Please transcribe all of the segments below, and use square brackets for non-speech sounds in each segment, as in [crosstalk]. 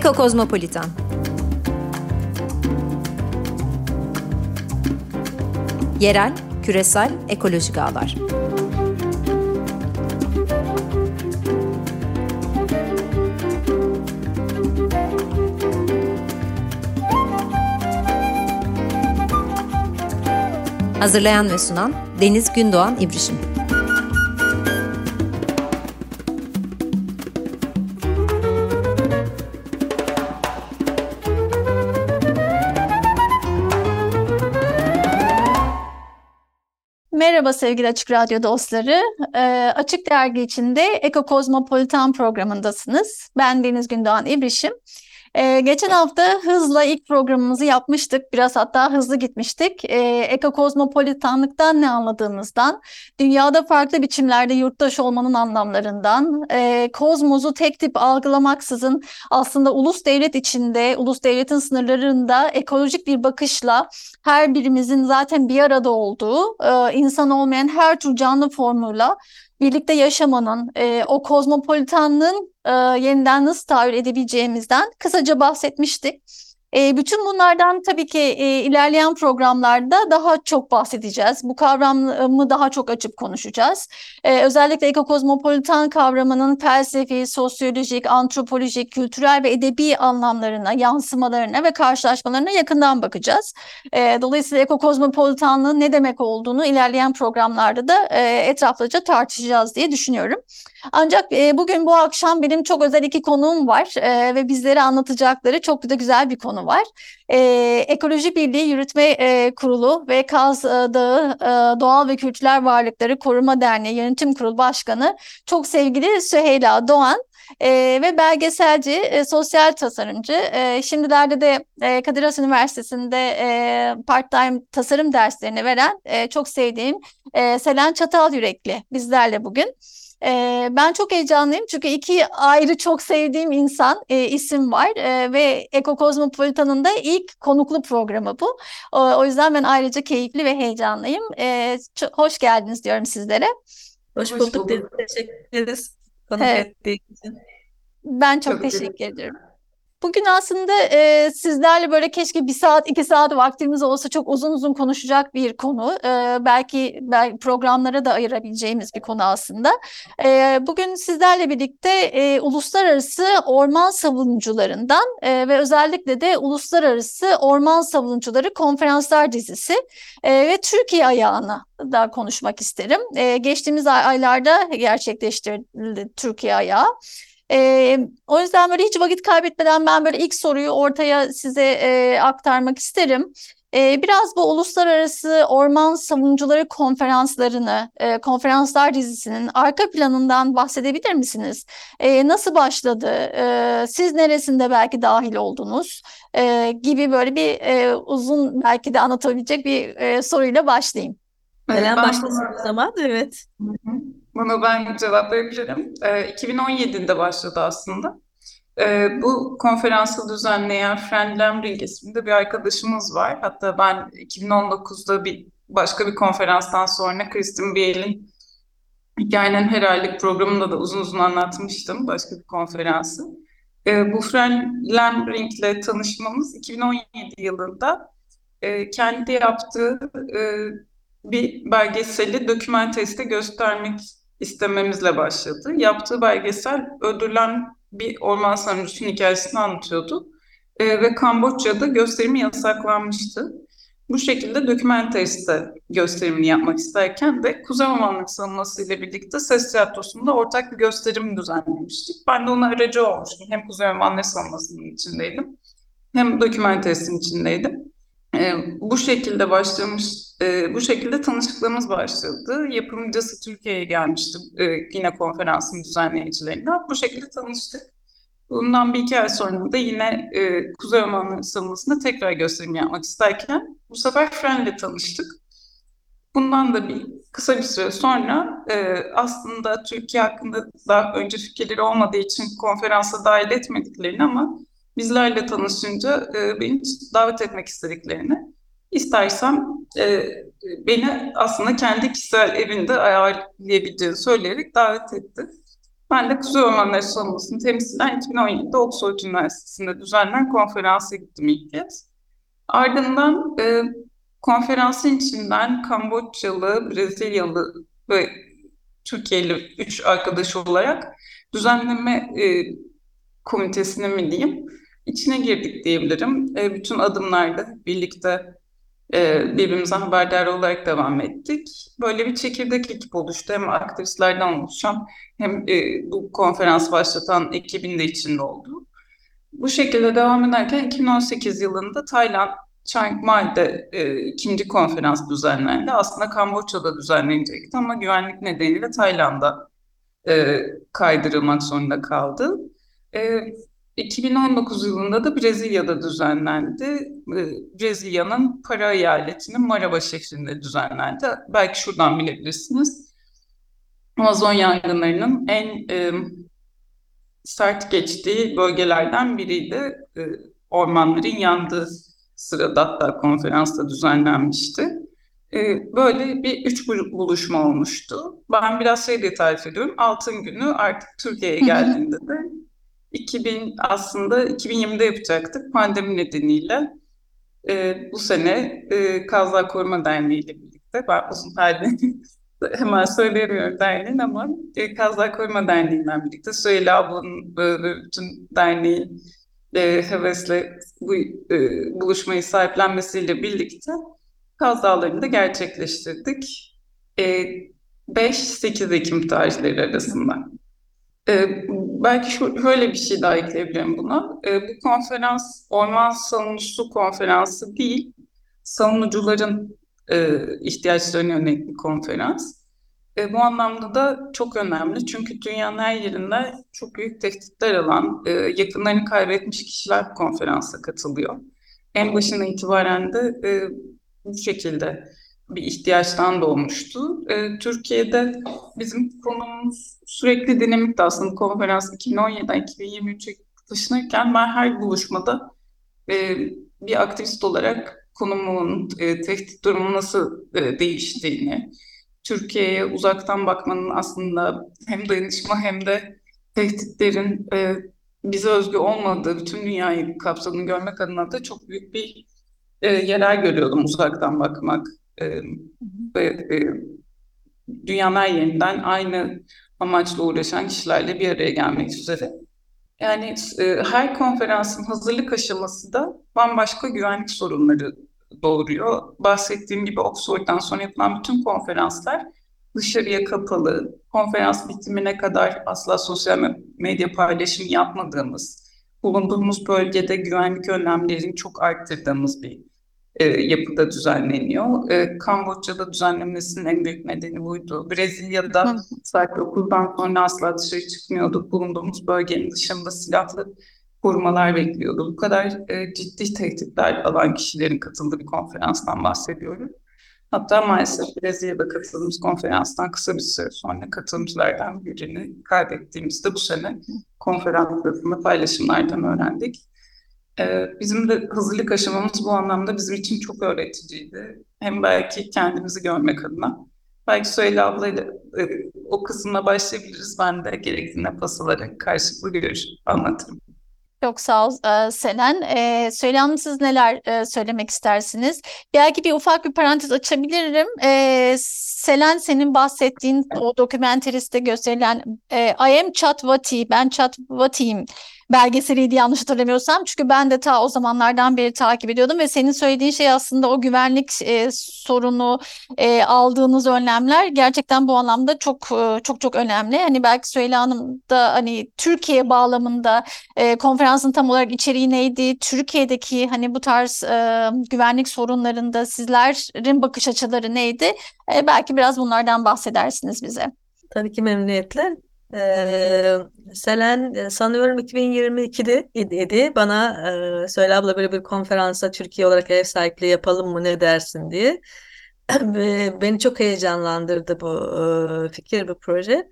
Eko Kozmopolitan Yerel, küresel, ekolojik ağlar. Hazırlayan ve sunan Deniz Gündoğan İbrişim. Merhaba sevgili Açık Radyo dostları. Ee, Açık Dergi içinde Eko Kozmopolitan programındasınız. Ben Deniz Gündoğan İbrişim. Ee, geçen hafta hızla ilk programımızı yapmıştık. Biraz hatta hızlı gitmiştik. Ee, ekokozmopolitanlıktan ne anladığımızdan, dünyada farklı biçimlerde yurttaş olmanın anlamlarından, e, kozmosu tek tip algılamaksızın aslında ulus devlet içinde, ulus devletin sınırlarında ekolojik bir bakışla her birimizin zaten bir arada olduğu, e, insan olmayan her tür canlı formuyla birlikte yaşamanın, e, o kozmopolitanlığın e, yeniden nasıl tahayyül edebileceğimizden kısaca bahsetmiştik. E, bütün bunlardan tabii ki e, ilerleyen programlarda daha çok bahsedeceğiz. Bu kavramı daha çok açıp konuşacağız. E, özellikle ekokozmopolitan kavramının felsefi, sosyolojik, antropolojik, kültürel ve edebi anlamlarına, yansımalarına ve karşılaşmalarına yakından bakacağız. E, dolayısıyla ekokozmopolitanlığın ne demek olduğunu ilerleyen programlarda da e, etraflıca tartışacağız diye düşünüyorum. Ancak e, bugün bu akşam benim çok özel iki konuğum var e, ve bizlere anlatacakları çok da güzel bir konu var. E, Ekoloji Birliği Yürütme e, Kurulu ve Kaz Dağı e, Doğal ve Kültürel Varlıkları Koruma Derneği Yönetim Kurulu Başkanı çok sevgili Süheyla Doğan e, ve belgeselci, e, sosyal tasarımcı. E, şimdilerde de e, Kadir Has Üniversitesi'nde e, part-time tasarım derslerini veren e, çok sevdiğim e, Selen Çatal Yürekli bizlerle bugün. E, ben çok heyecanlıyım çünkü iki ayrı çok sevdiğim insan e, isim var e, ve Eko Kozmopolitan'ın da ilk konuklu programı bu. O, o yüzden ben ayrıca keyifli ve heyecanlıyım. E, çok, hoş geldiniz diyorum sizlere. Hoş, hoş bulduk. bulduk. Teşekkür ederiz konuk evet. ettiğin için. Ben çok, çok teşekkür ederim. Bugün aslında e, sizlerle böyle keşke bir saat, iki saat vaktimiz olsa çok uzun uzun konuşacak bir konu. E, belki, belki programlara da ayırabileceğimiz bir konu aslında. E, bugün sizlerle birlikte e, uluslararası orman savunucularından e, ve özellikle de uluslararası orman savunucuları konferanslar dizisi e, ve Türkiye ayağına da konuşmak isterim. E, geçtiğimiz ay aylarda gerçekleştirildi Türkiye ayağı. E, o yüzden böyle hiç vakit kaybetmeden ben böyle ilk soruyu ortaya size e, aktarmak isterim. E, biraz bu uluslararası orman savunucuları konferanslarını, e, konferanslar dizisinin arka planından bahsedebilir misiniz? E, nasıl başladı? E, siz neresinde belki dahil oldunuz? E, gibi böyle bir e, uzun belki de anlatabilecek bir e, soruyla başlayayım. Neden başlasın o zaman? Evet. Bunu ben cevaplayabilirim. Ee, 2017'de başladı aslında. Ee, bu konferansı düzenleyen Fren Lemring isminde bir arkadaşımız var. Hatta ben 2019'da bir başka bir konferanstan sonra Kristin Biel'in Hikayenin Herhallik programında da uzun uzun anlatmıştım başka bir konferansı. Ee, bu Fren Lemring ile tanışmamız 2017 yılında e, kendi yaptığı e, bir belgeseli dokümenteste göstermek istememizle başladı. Yaptığı belgesel öldürülen bir orman savunucusunun hikayesini anlatıyordu. E, ve Kamboçya'da gösterimi yasaklanmıştı. Bu şekilde dokümenteriste gösterimini yapmak isterken de Kuzey Ormanlık Savunması ile birlikte Ses Tiyatrosu'nda ortak bir gösterim düzenlemiştik. Ben de ona aracı olmuştum. Hem Kuzey Ormanlık Savunması'nın içindeydim hem dokümenteristin içindeydim. E, bu şekilde başlamış, e, bu şekilde tanışıklığımız başladı. Yapımcısı Türkiye'ye gelmişti e, yine konferansın düzenleyicilerinden. Bu şekilde tanıştık. Bundan bir iki ay sonra da yine e, Kuzey Ormanları savunmasında tekrar gösterim yapmak isterken bu sefer Fren'le tanıştık. Bundan da bir kısa bir süre sonra e, aslında Türkiye hakkında daha önce fikirleri olmadığı için konferansa dahil etmediklerini ama bizlerle tanışınca e, beni davet etmek istediklerini istersem e, beni aslında kendi kişisel evinde ayarlayabileceğini söyleyerek davet etti. Ben de Kuzey Ormanları Savunması'nı temsilen 2017'de Oxford Üniversitesi'nde düzenlenen konferansa gittim ilk kez. Ardından e, konferansın içinden Kamboçyalı, Brezilyalı ve Türkiye'li üç arkadaş olarak düzenleme e, komitesine mi diyeyim, içine girdik diyebilirim. E, bütün adımlarda birlikte e, birbirimize haberdar olarak devam ettik. Böyle bir çekirdek ekip oluştu. Hem aktivistlerden oluşan hem e, bu konferans başlatan ekibin de içinde olduğu. Bu şekilde devam ederken 2018 yılında Tayland Chiang Mai'de e, ikinci konferans düzenlendi. Aslında Kamboçya'da düzenlenecekti ama güvenlik nedeniyle Tayland'a e, kaydırılmak zorunda kaldı. E, 2019 yılında da Brezilya'da düzenlendi. E, Brezilya'nın para eyaletinin Maraba şehrinde düzenlendi. Belki şuradan bilebilirsiniz. Amazon yangınlarının en e, sert geçtiği bölgelerden biriydi. E, ormanların yandığı sırada hatta konferansta düzenlenmişti. E, böyle bir üç buluşma olmuştu. Ben biraz şey diye tarif ediyorum. Altın günü artık Türkiye'ye geldiğinde de 2000 aslında 2020'de yapacaktık pandemi nedeniyle. E, bu sene e, Kazlar Koruma Derneği ile birlikte ben uzun halde [laughs] hemen söyleyemiyorum derneğin ama e, Kazlar Koruma Derneği'nden birlikte Süheyla ablanın böyle bütün derneğin e, hevesle bu e, buluşmayı sahiplenmesiyle birlikte Kaz Dağları'nda gerçekleştirdik. E, 5-8 Ekim tarihleri arasında. E, belki şöyle bir şey daha ekleyebilirim buna. E, bu konferans orman savunucusu konferansı değil, savunucuların e, ihtiyaçlarına yönelik bir konferans. Bu anlamda da çok önemli çünkü dünyanın her yerinde çok büyük tehditler alan, e, yakınlarını kaybetmiş kişiler konferansa katılıyor. En başına itibaren de e, bu şekilde bir ihtiyaçtan doğmuştu. E, Türkiye'de bizim konumuz sürekli dinamikti aslında konferans 2017'den 2023'e taşınırken ben her buluşmada e, bir aktivist olarak konumun, e, tehdit durumu nasıl e, değiştiğini, Türkiye'ye uzaktan bakmanın aslında hem dayanışma hem de tehditlerin e, bize özgü olmadığı, bütün dünyayı kapsadığını görmek adına da çok büyük bir e, yerel görüyordum uzaktan bakmak. E, ve e, dünyanın her yerinden aynı amaçla uğraşan kişilerle bir araya gelmek üzere. Yani e, her konferansın hazırlık aşaması da bambaşka güvenlik sorunları doğuruyor. Bahsettiğim gibi Oxford'dan sonra yapılan bütün konferanslar dışarıya kapalı, konferans bitimine kadar asla sosyal medya paylaşımı yapmadığımız, bulunduğumuz bölgede güvenlik önlemlerini çok arttırdığımız bir e, yapıda düzenleniyor. E, Kamboçya'da düzenlenmesinin en büyük nedeni buydu. Brezilya'da saat 9'dan sonra asla dışarı çıkmıyorduk. Bulunduğumuz bölgenin dışında silahlı korumalar bekliyordu. Bu kadar e, ciddi tehditler alan kişilerin katıldığı bir konferanstan bahsediyorum. Hatta maalesef Brezilya'da katıldığımız konferanstan kısa bir süre sonra katılımcılardan birini kaybettiğimizde bu sene konferans sırasında paylaşımlardan öğrendik. Ee, bizim de hazırlık aşamamız bu anlamda bizim için çok öğreticiydi. Hem belki kendimizi görmek adına. Belki Süheyla ablayla e, o kısımla başlayabiliriz. Ben de gerektiğinde pas alarak karşılıklı görüş anlatırım. Çok sağ ol e, Selen. E, Süheyla Hanım siz neler e, söylemek istersiniz? Belki bir ufak bir parantez açabilirim. E, Selen senin bahsettiğin o dokümenteriste gösterilen e, I am Chatvati, ben Chatvati'yim belgeseliydi yanlış hatırlamıyorsam. Çünkü ben de ta o zamanlardan beri takip ediyordum ve senin söylediğin şey aslında o güvenlik e, sorunu e, aldığınız önlemler gerçekten bu anlamda çok e, çok çok önemli. Hani belki Süheyla Hanım da hani Türkiye bağlamında e, konferansın tam olarak içeriği neydi? Türkiye'deki hani bu tarz e, güvenlik sorunlarında sizlerin bakış açıları neydi? E, belki biraz bunlardan bahsedersiniz bize. Tabii ki memnuniyetle. Ee, Selen e, sanıyorum 2022'de idi. Bana e, Söyle abla böyle bir konferansa Türkiye olarak ev sahipliği yapalım mı ne dersin diye. [clears throat] Beni çok heyecanlandırdı bu e, fikir, bu proje.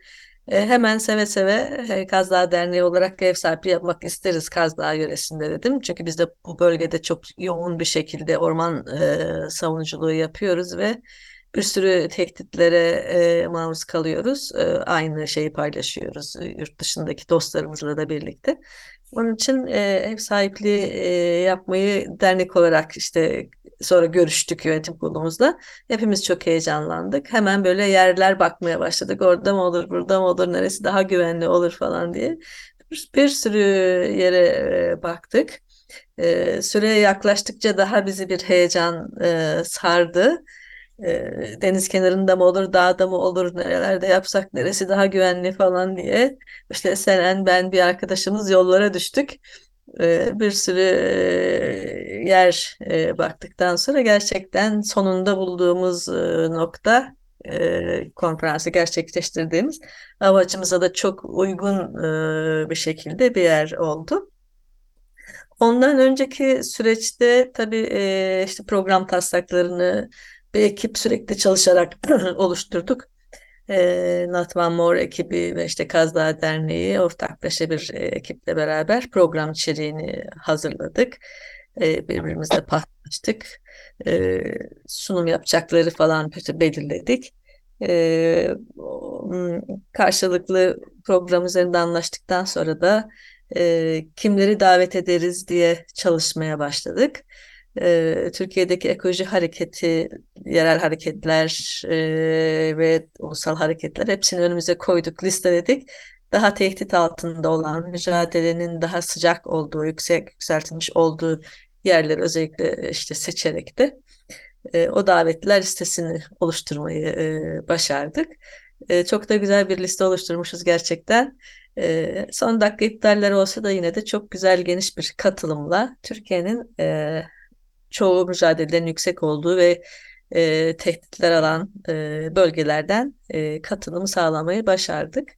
E, hemen seve seve e, Kaz Dağı Derneği olarak ev sahipliği yapmak isteriz Kaz Dağı yöresinde dedim. Çünkü biz de bu bölgede çok yoğun bir şekilde orman e, savunuculuğu yapıyoruz ve bir sürü tehditlere e, maruz kalıyoruz. E, aynı şeyi paylaşıyoruz e, yurt dışındaki dostlarımızla da birlikte. Onun için e, ev sahipliği e, yapmayı dernek olarak işte sonra görüştük yönetim kurulumuzla. Hepimiz çok heyecanlandık. Hemen böyle yerler bakmaya başladık. Orada mı olur, burada mı olur, neresi daha güvenli olur falan diye. Bir, bir sürü yere e, baktık. E, süreye yaklaştıkça daha bizi bir heyecan e, sardı. Deniz kenarında mı olur, dağda mı olur, nerelerde yapsak, neresi daha güvenli falan diye. İşte Selen, ben bir arkadaşımız yollara düştük. Bir sürü yer baktıktan sonra gerçekten sonunda bulduğumuz nokta konferansı gerçekleştirdiğimiz amacımıza da çok uygun bir şekilde bir yer oldu. Ondan önceki süreçte tabii işte program taslaklarını bir ekip sürekli çalışarak [clears throat] oluşturduk. E, Not One More ekibi ve işte Kaz Dağı Derneği ortaklaşa bir e, ekiple beraber program içeriğini hazırladık. E, birbirimizle paylaştık. E, sunum yapacakları falan belirledik. E, karşılıklı program üzerinde anlaştıktan sonra da e, kimleri davet ederiz diye çalışmaya başladık. E, Türkiye'deki ekoloji hareketi, yerel hareketler e, ve ulusal hareketler hepsini önümüze koyduk, listeledik. Daha tehdit altında olan, mücadelenin daha sıcak olduğu, yüksek yükseltilmiş olduğu yerleri özellikle işte seçerek de e, o davetliler listesini oluşturmayı e, başardık. E, çok da güzel bir liste oluşturmuşuz gerçekten. E, son dakika iptaller olsa da yine de çok güzel geniş bir katılımla Türkiye'nin e, çoğu mücadelelerin yüksek olduğu ve e, tehditler alan e, bölgelerden e, katılımı sağlamayı başardık.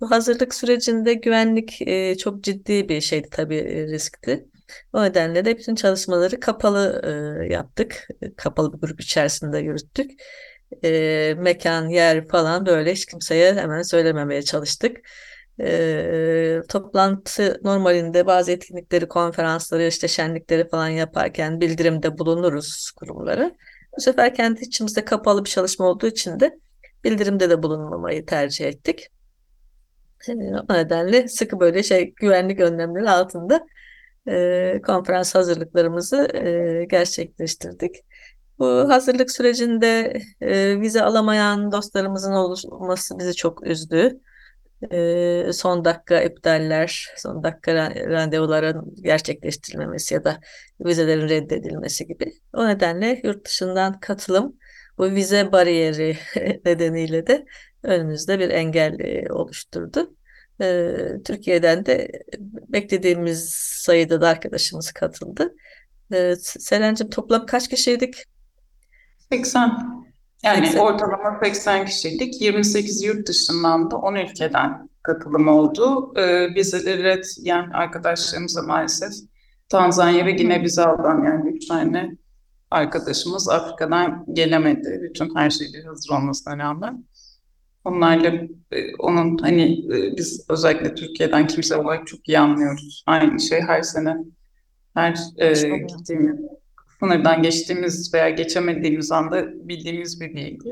Bu hazırlık sürecinde güvenlik e, çok ciddi bir şeydi tabii e, riskli. O nedenle de bütün çalışmaları kapalı e, yaptık. Kapalı bir grup içerisinde yürüttük. E, mekan, yer falan böyle hiç kimseye hemen söylememeye çalıştık. E, toplantı normalinde bazı etkinlikleri, konferansları, işte şenlikleri falan yaparken bildirimde bulunuruz kurumlara. Bu sefer kendi içimizde kapalı bir çalışma olduğu için de bildirimde de bulunmamayı tercih ettik. O nedenle sıkı böyle şey güvenlik önlemleri altında e, konferans hazırlıklarımızı e, gerçekleştirdik. Bu hazırlık sürecinde e, vize alamayan dostlarımızın olması bizi çok üzdü. Son dakika iptaller, son dakika randevuların gerçekleştirilmemesi ya da vizelerin reddedilmesi gibi. O nedenle yurt dışından katılım bu vize bariyeri [laughs] nedeniyle de önümüzde bir engel oluşturdu. Türkiye'den de beklediğimiz sayıda da arkadaşımız katıldı. Selen'cim toplam kaç kişiydik? 80. Yani 80. ortalama 80 kişiydik. 28 yurt dışından da 10 ülkeden katılım oldu. Ee, vizeleri red yani arkadaşlarımıza maalesef Tanzanya ve Gine Bisavu'dan yani üç tane arkadaşımız Afrika'dan gelemedi. Bütün her şeyleri hazır olmasına rağmen. Onlarla e, onun hani e, biz özellikle Türkiye'den kimse olarak çok iyi anlıyoruz. Aynı şey her sene her e, gittiğimiz sınırdan geçtiğimiz veya geçemediğimiz anda bildiğimiz bir bilgi.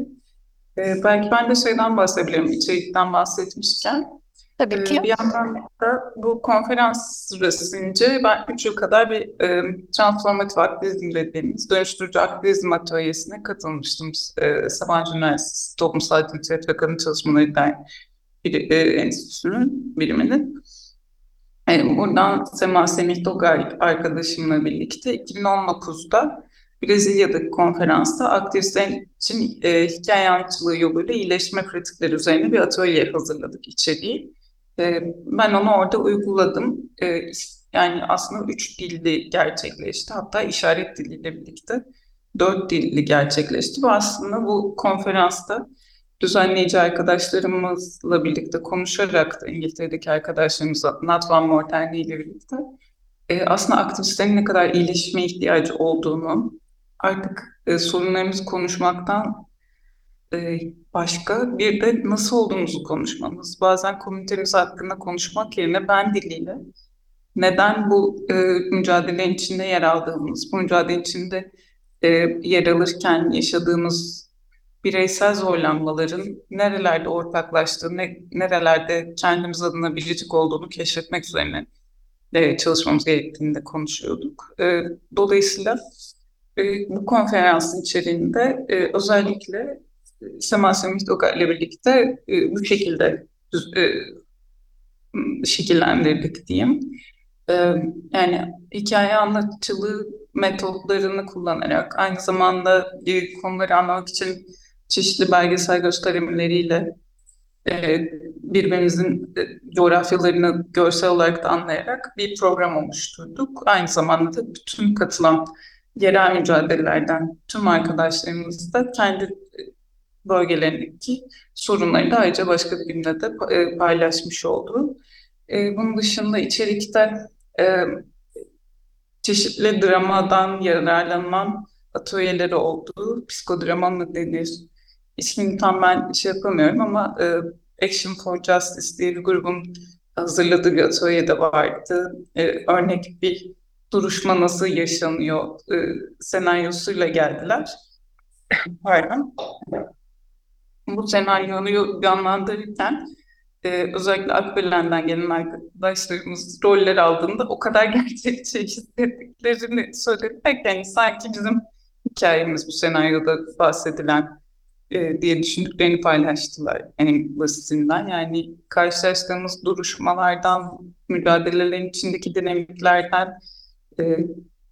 E, belki ben de şeyden bahsedebilirim, içerikten bahsetmişken. Tabii Ee, ki. Bir yandan da bu konferans süresince ben 3 yıl kadar bir e, transformatif aktivizm dediğimiz dönüştürücü aktivizm atölyesine katılmıştım. E, Sabancı Üniversitesi Toplumsal Cinsiyet ve Kadın Çalışmaları Derneği bir, e, Enstitüsü'nün biriminin. Buradan Sema Semih Dogay arkadaşımla birlikte 2019'da Brezilya'daki konferansta aktivistler için e, hikaye anlatıcılığı yoluyla iyileşme pratikleri üzerine bir atölye hazırladık içeriği. E, ben onu orada uyguladım. E, yani aslında üç dilli gerçekleşti. Hatta işaret diliyle birlikte dört dilli gerçekleşti. Ve aslında bu konferansta düzenleyici arkadaşlarımızla birlikte konuşarak da İngiltere'deki arkadaşlarımızla Not One More Derneği ile birlikte e, aslında aktivistlerin ne kadar iyileşmeye ihtiyacı olduğunu artık e, sorunlarımızı konuşmaktan e, başka bir de nasıl olduğumuzu konuşmamız. Bazen komünitemiz hakkında konuşmak yerine ben diliyle neden bu e, mücadelenin içinde yer aldığımız, bu mücadelenin içinde e, yer alırken yaşadığımız bireysel zorlanmaların nerelerde ortaklaştığı, ne, nerelerde kendimiz adına biricik olduğunu keşfetmek üzerine e, çalışmamız gerektiğini de konuşuyorduk. E, dolayısıyla e, bu konferansın içeriğinde e, özellikle e, Sema Semih Doga ile birlikte e, bu şekilde e, şekillendirdik diyeyim. E, yani hikaye anlatıcılığı metotlarını kullanarak aynı zamanda e, konuları anlamak için çeşitli belgesel gösterimleriyle e, birbirimizin e, coğrafyalarını görsel olarak da anlayarak bir program oluşturduk. Aynı zamanda da bütün katılan yerel mücadelelerden tüm arkadaşlarımız da kendi e, bölgelerindeki sorunları da ayrıca başka bir günde de e, paylaşmış oldu. Bunun dışında içerikte çeşitli dramadan yararlanan atölyeleri oldu. Psikodrama mı denir? İsmini tam ben şey yapamıyorum ama e, Action for Justice diye bir grubun hazırladığı bir atölye de vardı. E, örnek bir duruşma nasıl yaşanıyor e, senaryosuyla geldiler. [coughs] Pardon. Bu senaryoyu canlandırırken e, özellikle Akbelen'den gelen arkadaşlarımız roller aldığında o kadar [laughs] gerçekçi hissettiklerini söylediler ki yani sanki bizim hikayemiz bu senaryoda bahsedilen e, diye düşündüklerini paylaştılar en basitinden. Yani karşılaştığımız duruşmalardan, mücadelelerin içindeki dinamiklerden, e,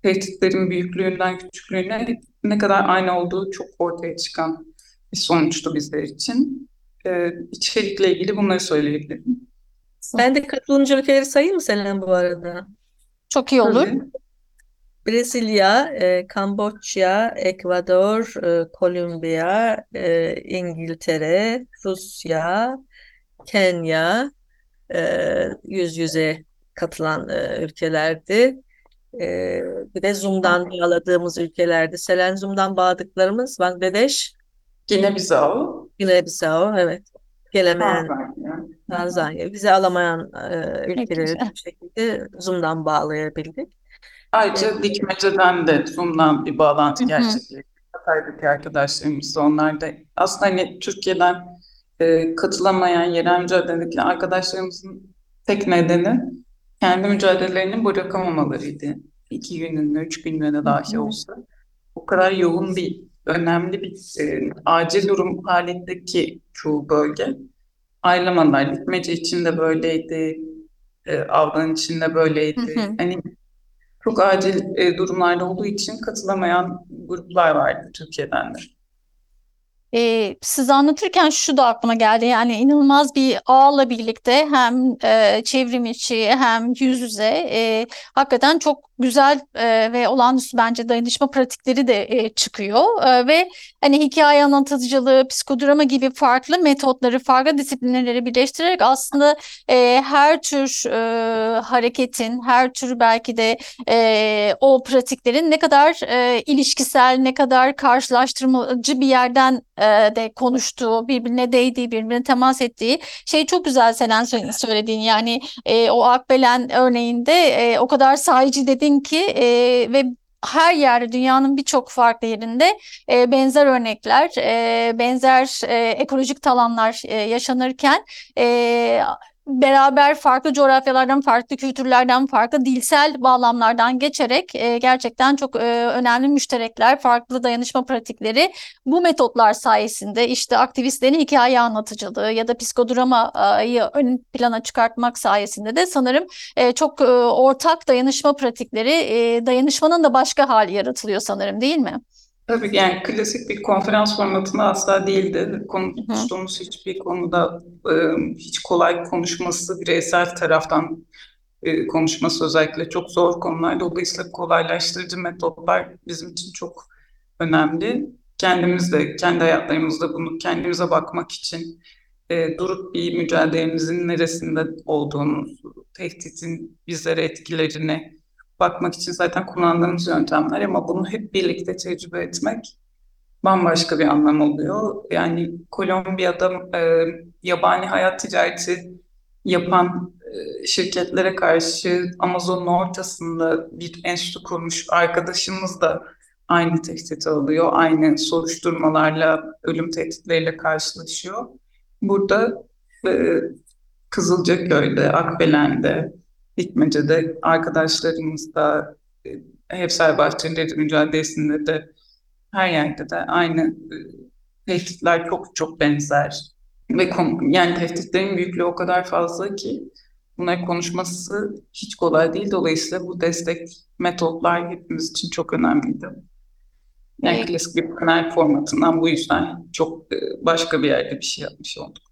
tehditlerin büyüklüğünden, küçüklüğüne ne kadar aynı olduğu çok ortaya çıkan bir sonuçtu bizler için. E, içerikle ilgili bunları söyleyebilirim. Ben de katılımcı ülkeleri sayayım mı Selen bu arada? Çok iyi olur. Tabii. Brezilya, e, Kamboçya, Ekvador, e, Kolombiya, e, İngiltere, Rusya, Kenya e, yüz yüze katılan e, ülkelerdi. E, bir de Zoom'dan bağladığımız ülkelerdi. Selen Zoom'dan bağladıklarımız Bangladeş, Gine-Bissau, Gine-Bissau, evet. Gelemeyen Tanzanya. Tanzanya, vize alamayan e, ülkeleri bu şekilde Zoom'dan bağlayabildik. Ayrıca Dikmece'den de Zoom'dan bir bağlantı Hı hı. gerçekleşti. Hatay'daki arkadaşlarımız da onlar da aslında hani Türkiye'den e, katılamayan yerel mücadeledeki arkadaşlarımızın tek nedeni kendi mücadelelerini bırakamamalarıydı. İki günlüğüne, üç günlüğüne dahi hı. olsa. O kadar yoğun bir, önemli bir e, acil durum halindeki çoğu bölge ayrılamadılar. Dikmece için de böyleydi, e, Avdan için de böyleydi. Hı hı. Hani çok acil e, durumlarda olduğu için katılamayan gruplar vardı Türkiye'den de. Ee, siz anlatırken şu da aklıma geldi yani inanılmaz bir ağla birlikte hem e, çevrim içi hem yüz yüze e, hakikaten çok güzel e, ve olağanüstü bence dayanışma pratikleri de e, çıkıyor. E, ve hani hikaye anlatıcılığı, psikodrama gibi farklı metotları, farklı disiplinleri birleştirerek aslında e, her tür e, hareketin, her tür belki de e, o pratiklerin ne kadar e, ilişkisel, ne kadar karşılaştırmacı bir yerden e, de konuştuğu, birbirine değdiği, birbirine temas ettiği şey çok güzel Selen sö- söylediğin. Yani e, o Akbelen örneğinde e, o kadar sahici dedin ki e, ve her yerde dünyanın birçok farklı yerinde e, benzer örnekler, e, benzer e, ekolojik talanlar e, yaşanırken e, beraber farklı coğrafyalardan, farklı kültürlerden, farklı dilsel bağlamlardan geçerek e, gerçekten çok e, önemli müşterekler, farklı dayanışma pratikleri bu metotlar sayesinde işte aktivistlerin hikaye anlatıcılığı ya da psikodramayı ön plana çıkartmak sayesinde de sanırım e, çok e, ortak dayanışma pratikleri, e, dayanışmanın da başka hali yaratılıyor sanırım değil mi? Tabii yani klasik bir konferans formatında asla değildi. Konuştuğumuz hiçbir konuda e, hiç kolay konuşması, bireysel taraftan e, konuşması özellikle çok zor konular. Dolayısıyla kolaylaştırıcı metotlar bizim için çok önemli. Kendimiz de, kendi hayatlarımızda bunu kendimize bakmak için e, durup bir mücadelemizin neresinde olduğunu, tehditin bizlere etkilerini bakmak için zaten kullandığımız yöntemler ama bunu hep birlikte tecrübe etmek bambaşka bir anlam oluyor. Yani Kolombiya'da e, yabani hayat ticareti yapan e, şirketlere karşı Amazon'un ortasında bir enstitü kurmuş arkadaşımız da aynı tehdit alıyor, aynı soruşturmalarla, ölüm tehditleriyle karşılaşıyor. Burada e, Kızılcaköy'de, Akbelen'de, Dikmece'de arkadaşlarımız da e, Hevsel Bahçeleri mücadelesinde de her yerde de aynı e, tehditler çok çok benzer. Ve yani tehditlerin büyüklüğü o kadar fazla ki bunları konuşması hiç kolay değil. Dolayısıyla bu destek metotlar hepimiz için çok önemliydi. Yani Evet. klasik bir panel formatından bu yüzden çok e, başka bir yerde bir şey yapmış olduk.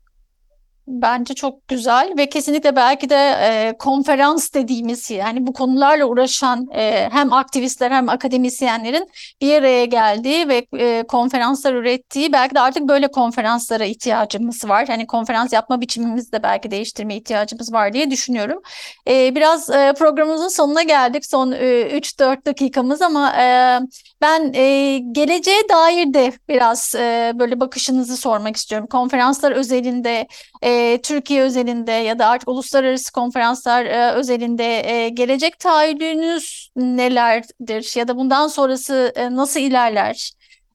Bence çok güzel ve kesinlikle belki de e, konferans dediğimiz yani bu konularla uğraşan e, hem aktivistler hem akademisyenlerin bir araya geldiği ve e, konferanslar ürettiği belki de artık böyle konferanslara ihtiyacımız var. Hani konferans yapma biçimimizi de belki değiştirme ihtiyacımız var diye düşünüyorum. E, biraz e, programımızın sonuna geldik son e, 3-4 dakikamız ama e, ben e, geleceğe dair de biraz e, böyle bakışınızı sormak istiyorum. Konferanslar özelinde e, Türkiye özelinde ya da artık uluslararası konferanslar e, özelinde e, gelecek taahhüdünüz nelerdir ya da bundan sonrası e, nasıl ilerler?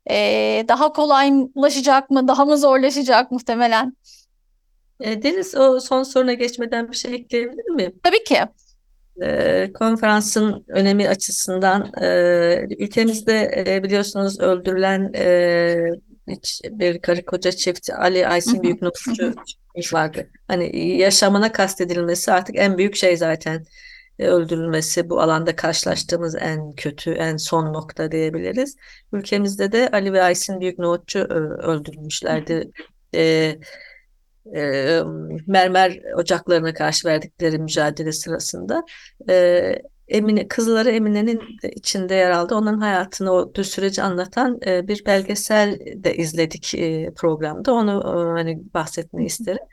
E, daha kolaylaşacak mı, daha mı zorlaşacak muhtemelen? E, Deniz, o son soruna geçmeden bir şey ekleyebilir miyim? Tabii ki. E, konferansın önemi açısından e, ülkemizde biliyorsunuz öldürülen bir karı koca çift Ali Aysin hı, hı. çiftmiş vardı. Hani yaşamına kastedilmesi artık en büyük şey zaten E, öldürülmesi bu alanda karşılaştığımız en kötü en son nokta diyebiliriz. Ülkemizde de Ali ve Aysin Büyüknokçu e, öldürülmüşlerdi. E, e, mermer ocaklarına karşı verdikleri mücadele sırasında e, Emine kızları Emine'nin de içinde yer aldı. Onun hayatını o süreci anlatan e, bir belgesel de izledik e, programda. Onu e, hani bahsetmeyi isterim.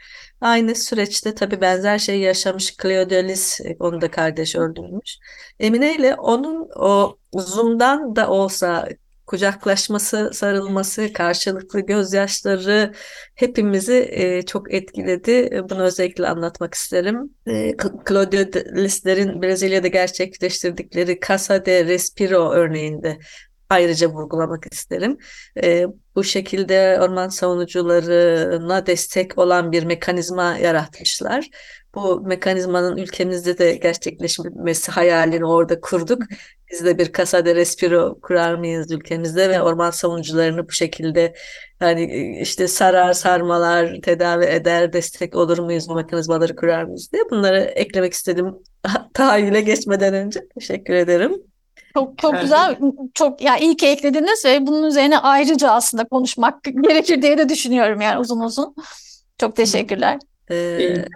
Aynı süreçte tabii benzer şey yaşamış Cleodelis, e, onun da kardeşi öldürülmüş. Emine ile onun o Zoom'dan da olsa kucaklaşması, sarılması, karşılıklı gözyaşları hepimizi e, çok etkiledi. E, Bunu özellikle anlatmak isterim. E, Cl- Claudio Lisler'in Brezilya'da gerçekleştirdikleri Casa de Respiro örneğinde ayrıca vurgulamak isterim. E, bu şekilde orman savunucularına destek olan bir mekanizma yaratmışlar. Bu mekanizmanın ülkemizde de gerçekleşmesi hayalini orada kurduk. Biz de bir Casa de Respiro kurar mıyız ülkemizde ve orman savunucularını bu şekilde yani e, işte sarar sarmalar tedavi eder destek olur muyuz bu mekanizmaları kurar mıyız diye bunları eklemek istedim [laughs] tahayyüle geçmeden önce. Teşekkür ederim. Çok çok Evet. güzel. Çok ya iyi ki eklediniz ve bunun üzerine ayrıca aslında konuşmak [laughs] gerekir diye de düşünüyorum yani uzun uzun. Çok teşekkürler. Ee,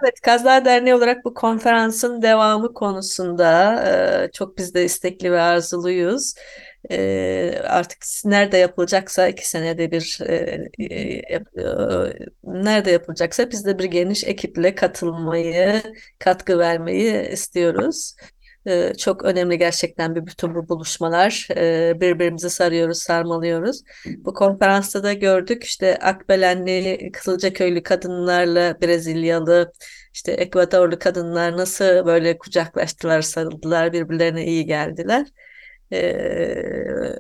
evet, Kazlar Derneği olarak bu konferansın devamı konusunda e, çok biz de istekli ve arzuluyuz. Ee, artık nerede yapılacaksa iki senede bir e, e, nerede yapılacaksa biz de bir geniş ekiple katılmayı, katkı vermeyi istiyoruz. Ee, çok önemli gerçekten bir bütün bu buluşmalar. Ee, birbirimizi sarıyoruz, sarmalıyoruz. Bu konferansta da gördük işte Akbelenli, Kızılcaköylü kadınlarla Brezilyalı, işte Ekvadorlu kadınlar nasıl böyle kucaklaştılar, sarıldılar, birbirlerine iyi geldiler. Ee,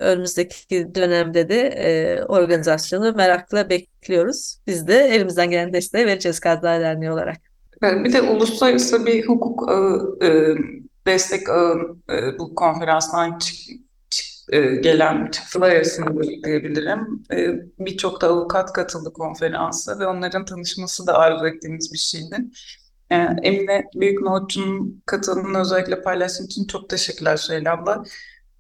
önümüzdeki dönemde de e, organizasyonu merakla bekliyoruz. Biz de elimizden gelen desteği vereceğiz Kazlar Derneği olarak. Bir de uluslararası bir hukuk ağı, e, destek ağı e, bu konferanstan çık- çık- e, gelen çıktılar diyebilirim. E, birçok da avukat katıldı konferansa ve onların tanışması da arzu ettiğimiz bir şeydi. E, Emine Büyüknoğut'un katılımını özellikle paylaştığın için çok teşekkürler Süheyla abla.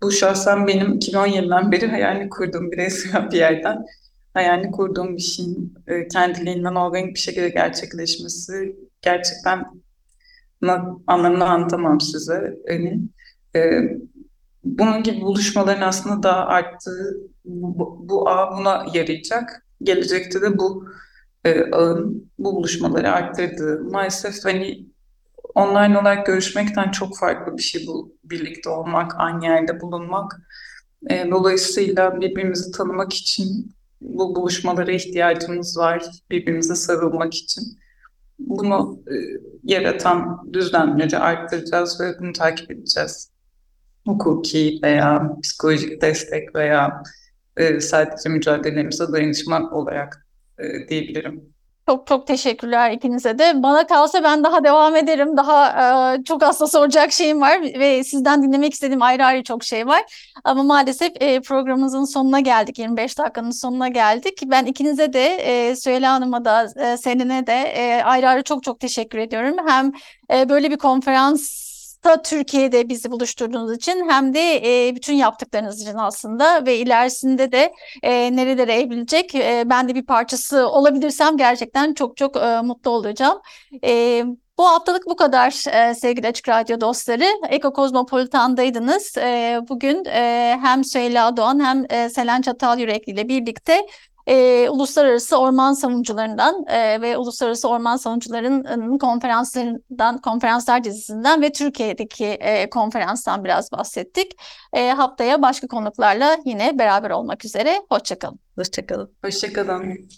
Bu şahsen benim 2017'den beri hayalini kurduğum bireysel bir yerden hayalini kurduğum bir şeyin e, kendiliğinden organik bir şekilde gerçekleşmesi gerçekten anlamını anlatamam size. Yani, e, bunun gibi buluşmaların aslında daha arttığı, bu, bu ağ buna yarayacak. Gelecekte de bu e, ağın bu buluşmaları arttırdığı. Maalesef hani online olarak görüşmekten çok farklı bir şey bu. Birlikte olmak, aynı yerde bulunmak. E, dolayısıyla birbirimizi tanımak için bu buluşmalara ihtiyacımız var. Birbirimize sarılmak için. Bunu e, yaratan düzenleri arttıracağız ve bunu takip edeceğiz. hukuki veya psikolojik destek veya e, sadece mücadelemize dayanışma olarak e, diyebilirim. Çok çok teşekkürler ikinize de. Bana kalsa ben daha devam ederim. Daha e, çok aslında soracak şeyim var ve sizden dinlemek istediğim ayrı ayrı çok şey var. Ama maalesef e, programımızın sonuna geldik. 25 dakikanın sonuna geldik. Ben ikinize de e, Süheyla Hanım'a da e, Selin'e de e, ayrı ayrı çok çok teşekkür ediyorum. Hem e, böyle bir konferansta Türkiye'de bizi buluşturduğunuz için hem de e, bütün yaptıklarınız için aslında ve ilerisinde de e, nerelere evrilecek e, ben de bir parçası olabilirsem gerçekten çok çok e, mutlu olacağım. E, bu haftalık bu kadar e, sevgili Açık Radyo dostları. Eko Kozmopolitan'daydınız. E, bugün e, hem Süheyla Doğan hem e, Selen Çatal Yürekli ile birlikte e, uluslararası orman savunucularından e, ve uluslararası orman savunucularının konferanslarından, konferanslar dizisinden ve Türkiye'deki e, konferanstan biraz bahsettik. E, haftaya başka konuklarla yine beraber olmak üzere. Hoşçakalın. Hoşçakalın. Hoşçakalın.